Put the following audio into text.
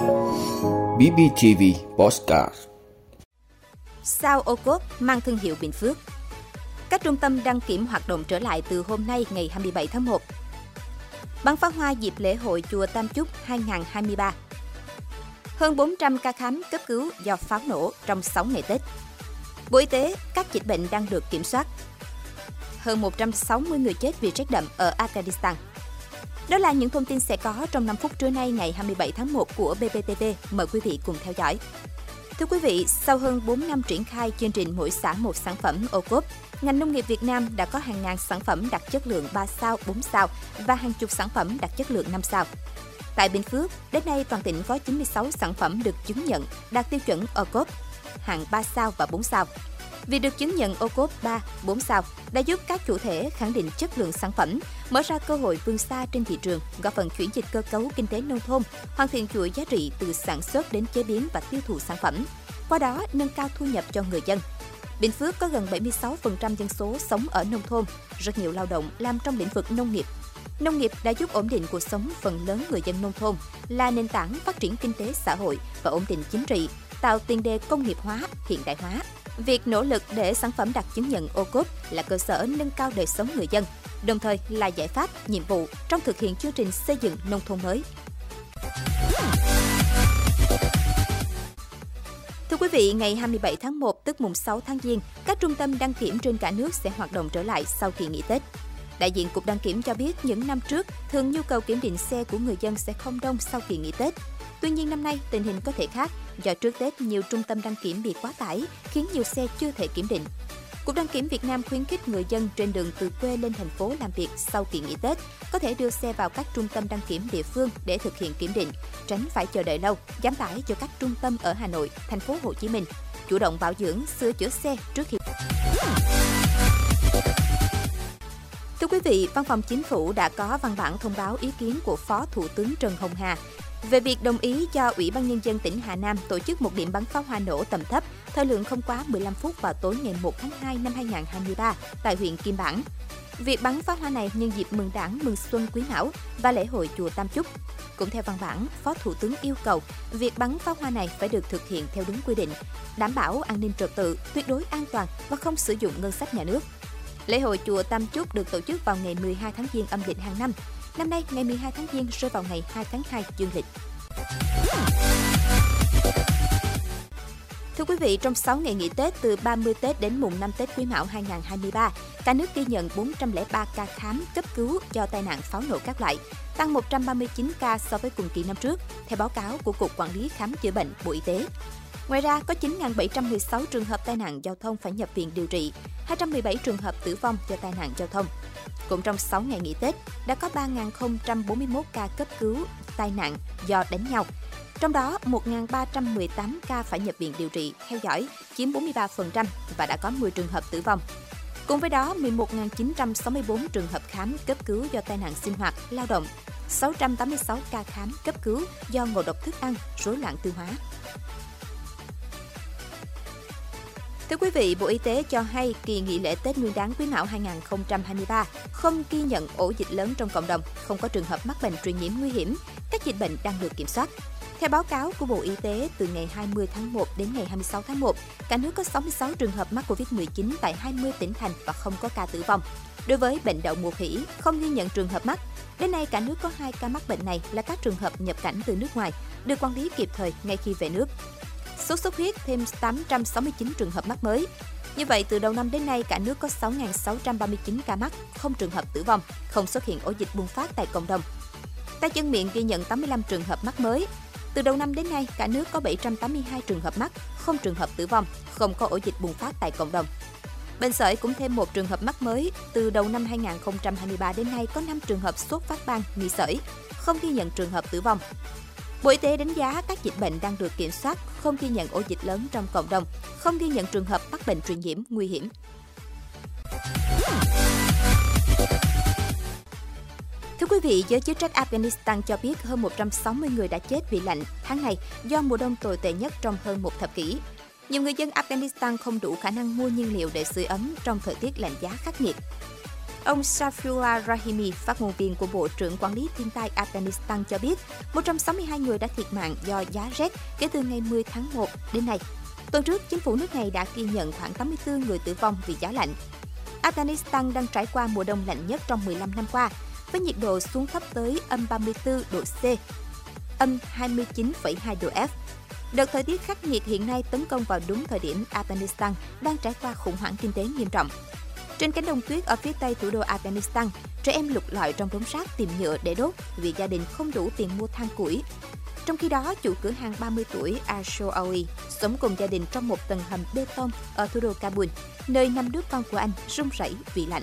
BBTV Postcard. Sao ô cốp mang thương hiệu Bình Phước? Các trung tâm đăng kiểm hoạt động trở lại từ hôm nay ngày 27 tháng 1 Bắn pháo hoa dịp lễ hội Chùa Tam Chúc 2023 Hơn 400 ca khám cấp cứu do pháo nổ trong 6 ngày Tết. Bộ Y tế, các dịch bệnh đang được kiểm soát. Hơn 160 người chết vì rét đậm ở Afghanistan đó là những thông tin sẽ có trong 5 phút trưa nay ngày 27 tháng 1 của BBTV. Mời quý vị cùng theo dõi. Thưa quý vị, sau hơn 4 năm triển khai chương trình mỗi xã một sản phẩm ô cốp, ngành nông nghiệp Việt Nam đã có hàng ngàn sản phẩm đạt chất lượng 3 sao, 4 sao và hàng chục sản phẩm đạt chất lượng 5 sao. Tại Bình Phước, đến nay toàn tỉnh có 96 sản phẩm được chứng nhận đạt tiêu chuẩn ô cốp, hạng 3 sao và 4 sao. Việc được chứng nhận ô cốp 3, 4 sao đã giúp các chủ thể khẳng định chất lượng sản phẩm, mở ra cơ hội vươn xa trên thị trường, góp phần chuyển dịch cơ cấu kinh tế nông thôn, hoàn thiện chuỗi giá trị từ sản xuất đến chế biến và tiêu thụ sản phẩm. Qua đó, nâng cao thu nhập cho người dân. Bình Phước có gần 76% dân số sống ở nông thôn, rất nhiều lao động làm trong lĩnh vực nông nghiệp. Nông nghiệp đã giúp ổn định cuộc sống phần lớn người dân nông thôn, là nền tảng phát triển kinh tế xã hội và ổn định chính trị, tạo tiền đề công nghiệp hóa, hiện đại hóa, Việc nỗ lực để sản phẩm đạt chứng nhận ô cốp là cơ sở nâng cao đời sống người dân, đồng thời là giải pháp, nhiệm vụ trong thực hiện chương trình xây dựng nông thôn mới. Thưa quý vị, ngày 27 tháng 1 tức mùng 6 tháng Giêng, các trung tâm đăng kiểm trên cả nước sẽ hoạt động trở lại sau kỳ nghỉ Tết. Đại diện Cục Đăng kiểm cho biết những năm trước, thường nhu cầu kiểm định xe của người dân sẽ không đông sau kỳ nghỉ Tết. Tuy nhiên năm nay tình hình có thể khác do trước Tết nhiều trung tâm đăng kiểm bị quá tải khiến nhiều xe chưa thể kiểm định. Cục đăng kiểm Việt Nam khuyến khích người dân trên đường từ quê lên thành phố làm việc sau kỳ nghỉ Tết có thể đưa xe vào các trung tâm đăng kiểm địa phương để thực hiện kiểm định, tránh phải chờ đợi lâu, giảm tải cho các trung tâm ở Hà Nội, thành phố Hồ Chí Minh. Chủ động bảo dưỡng, sửa chữa xe trước khi Thưa quý vị, Văn phòng Chính phủ đã có văn bản thông báo ý kiến của Phó Thủ tướng Trần Hồng Hà về việc đồng ý cho Ủy ban Nhân dân tỉnh Hà Nam tổ chức một điểm bắn pháo hoa nổ tầm thấp, thời lượng không quá 15 phút vào tối ngày 1 tháng 2 năm 2023 tại huyện Kim Bảng. Việc bắn pháo hoa này nhân dịp mừng đảng mừng xuân quý mão và lễ hội chùa Tam Chúc. Cũng theo văn bản, Phó Thủ tướng yêu cầu việc bắn pháo hoa này phải được thực hiện theo đúng quy định, đảm bảo an ninh trật tự, tuyệt đối an toàn và không sử dụng ngân sách nhà nước. Lễ hội chùa Tam Chúc được tổ chức vào ngày 12 tháng Giêng âm lịch hàng năm. Năm nay, ngày 12 tháng Giêng rơi vào ngày 2 tháng 2 dương lịch. Thưa quý vị, trong 6 ngày nghỉ Tết từ 30 Tết đến mùng 5 Tết Quý Mão 2023, cả nước ghi nhận 403 ca khám cấp cứu do tai nạn pháo nổ các loại, tăng 139 ca so với cùng kỳ năm trước, theo báo cáo của Cục Quản lý Khám chữa bệnh Bộ Y tế. Ngoài ra, có 9.716 trường hợp tai nạn giao thông phải nhập viện điều trị, 217 trường hợp tử vong do tai nạn giao thông. Cũng trong 6 ngày nghỉ Tết, đã có 3.041 ca cấp cứu tai nạn do đánh nhau. Trong đó, 1.318 ca phải nhập viện điều trị, theo dõi, chiếm 43% và đã có 10 trường hợp tử vong. Cùng với đó, 11.964 trường hợp khám cấp cứu do tai nạn sinh hoạt, lao động, 686 ca khám cấp cứu do ngộ độc thức ăn, rối loạn tiêu hóa. Thưa quý vị, Bộ Y tế cho hay kỳ nghỉ lễ Tết Nguyên đán Quý Mão 2023 không ghi nhận ổ dịch lớn trong cộng đồng, không có trường hợp mắc bệnh truyền nhiễm nguy hiểm, các dịch bệnh đang được kiểm soát. Theo báo cáo của Bộ Y tế, từ ngày 20 tháng 1 đến ngày 26 tháng 1, cả nước có 66 trường hợp mắc COVID-19 tại 20 tỉnh thành và không có ca tử vong. Đối với bệnh đậu mùa khỉ, không ghi nhận trường hợp mắc. Đến nay, cả nước có 2 ca mắc bệnh này là các trường hợp nhập cảnh từ nước ngoài, được quản lý kịp thời ngay khi về nước sốt xuất huyết thêm 869 trường hợp mắc mới. Như vậy, từ đầu năm đến nay, cả nước có 6.639 ca mắc, không trường hợp tử vong, không xuất hiện ổ dịch bùng phát tại cộng đồng. Tay chân miệng ghi nhận 85 trường hợp mắc mới. Từ đầu năm đến nay, cả nước có 782 trường hợp mắc, không trường hợp tử vong, không có ổ dịch bùng phát tại cộng đồng. Bệnh sởi cũng thêm một trường hợp mắc mới. Từ đầu năm 2023 đến nay có 5 trường hợp sốt phát ban, nghi sởi, không ghi nhận trường hợp tử vong. Bộ Y tế đánh giá các dịch bệnh đang được kiểm soát, không ghi nhận ổ dịch lớn trong cộng đồng, không ghi nhận trường hợp mắc bệnh truyền nhiễm nguy hiểm. Thưa quý vị, giới chức trách Afghanistan cho biết hơn 160 người đã chết vì lạnh tháng này do mùa đông tồi tệ nhất trong hơn một thập kỷ. Nhiều người dân Afghanistan không đủ khả năng mua nhiên liệu để sưởi ấm trong thời tiết lạnh giá khắc nghiệt. Ông Safiullah Rahimi, phát ngôn viên của Bộ trưởng Quản lý Thiên tai Afghanistan cho biết, 162 người đã thiệt mạng do giá rét kể từ ngày 10 tháng 1 đến nay. Tuần trước, chính phủ nước này đã ghi nhận khoảng 84 người tử vong vì giá lạnh. Afghanistan đang trải qua mùa đông lạnh nhất trong 15 năm qua, với nhiệt độ xuống thấp tới âm 34 độ C, âm 29,2 độ F. Đợt thời tiết khắc nghiệt hiện nay tấn công vào đúng thời điểm Afghanistan đang trải qua khủng hoảng kinh tế nghiêm trọng. Trên cánh đồng tuyết ở phía tây thủ đô Afghanistan, trẻ em lục lọi trong đống rác tìm nhựa để đốt vì gia đình không đủ tiền mua than củi. Trong khi đó, chủ cửa hàng 30 tuổi Asho Aoi sống cùng gia đình trong một tầng hầm bê tông ở thủ đô Kabul, nơi năm đứa con của anh run rẩy vì lạnh.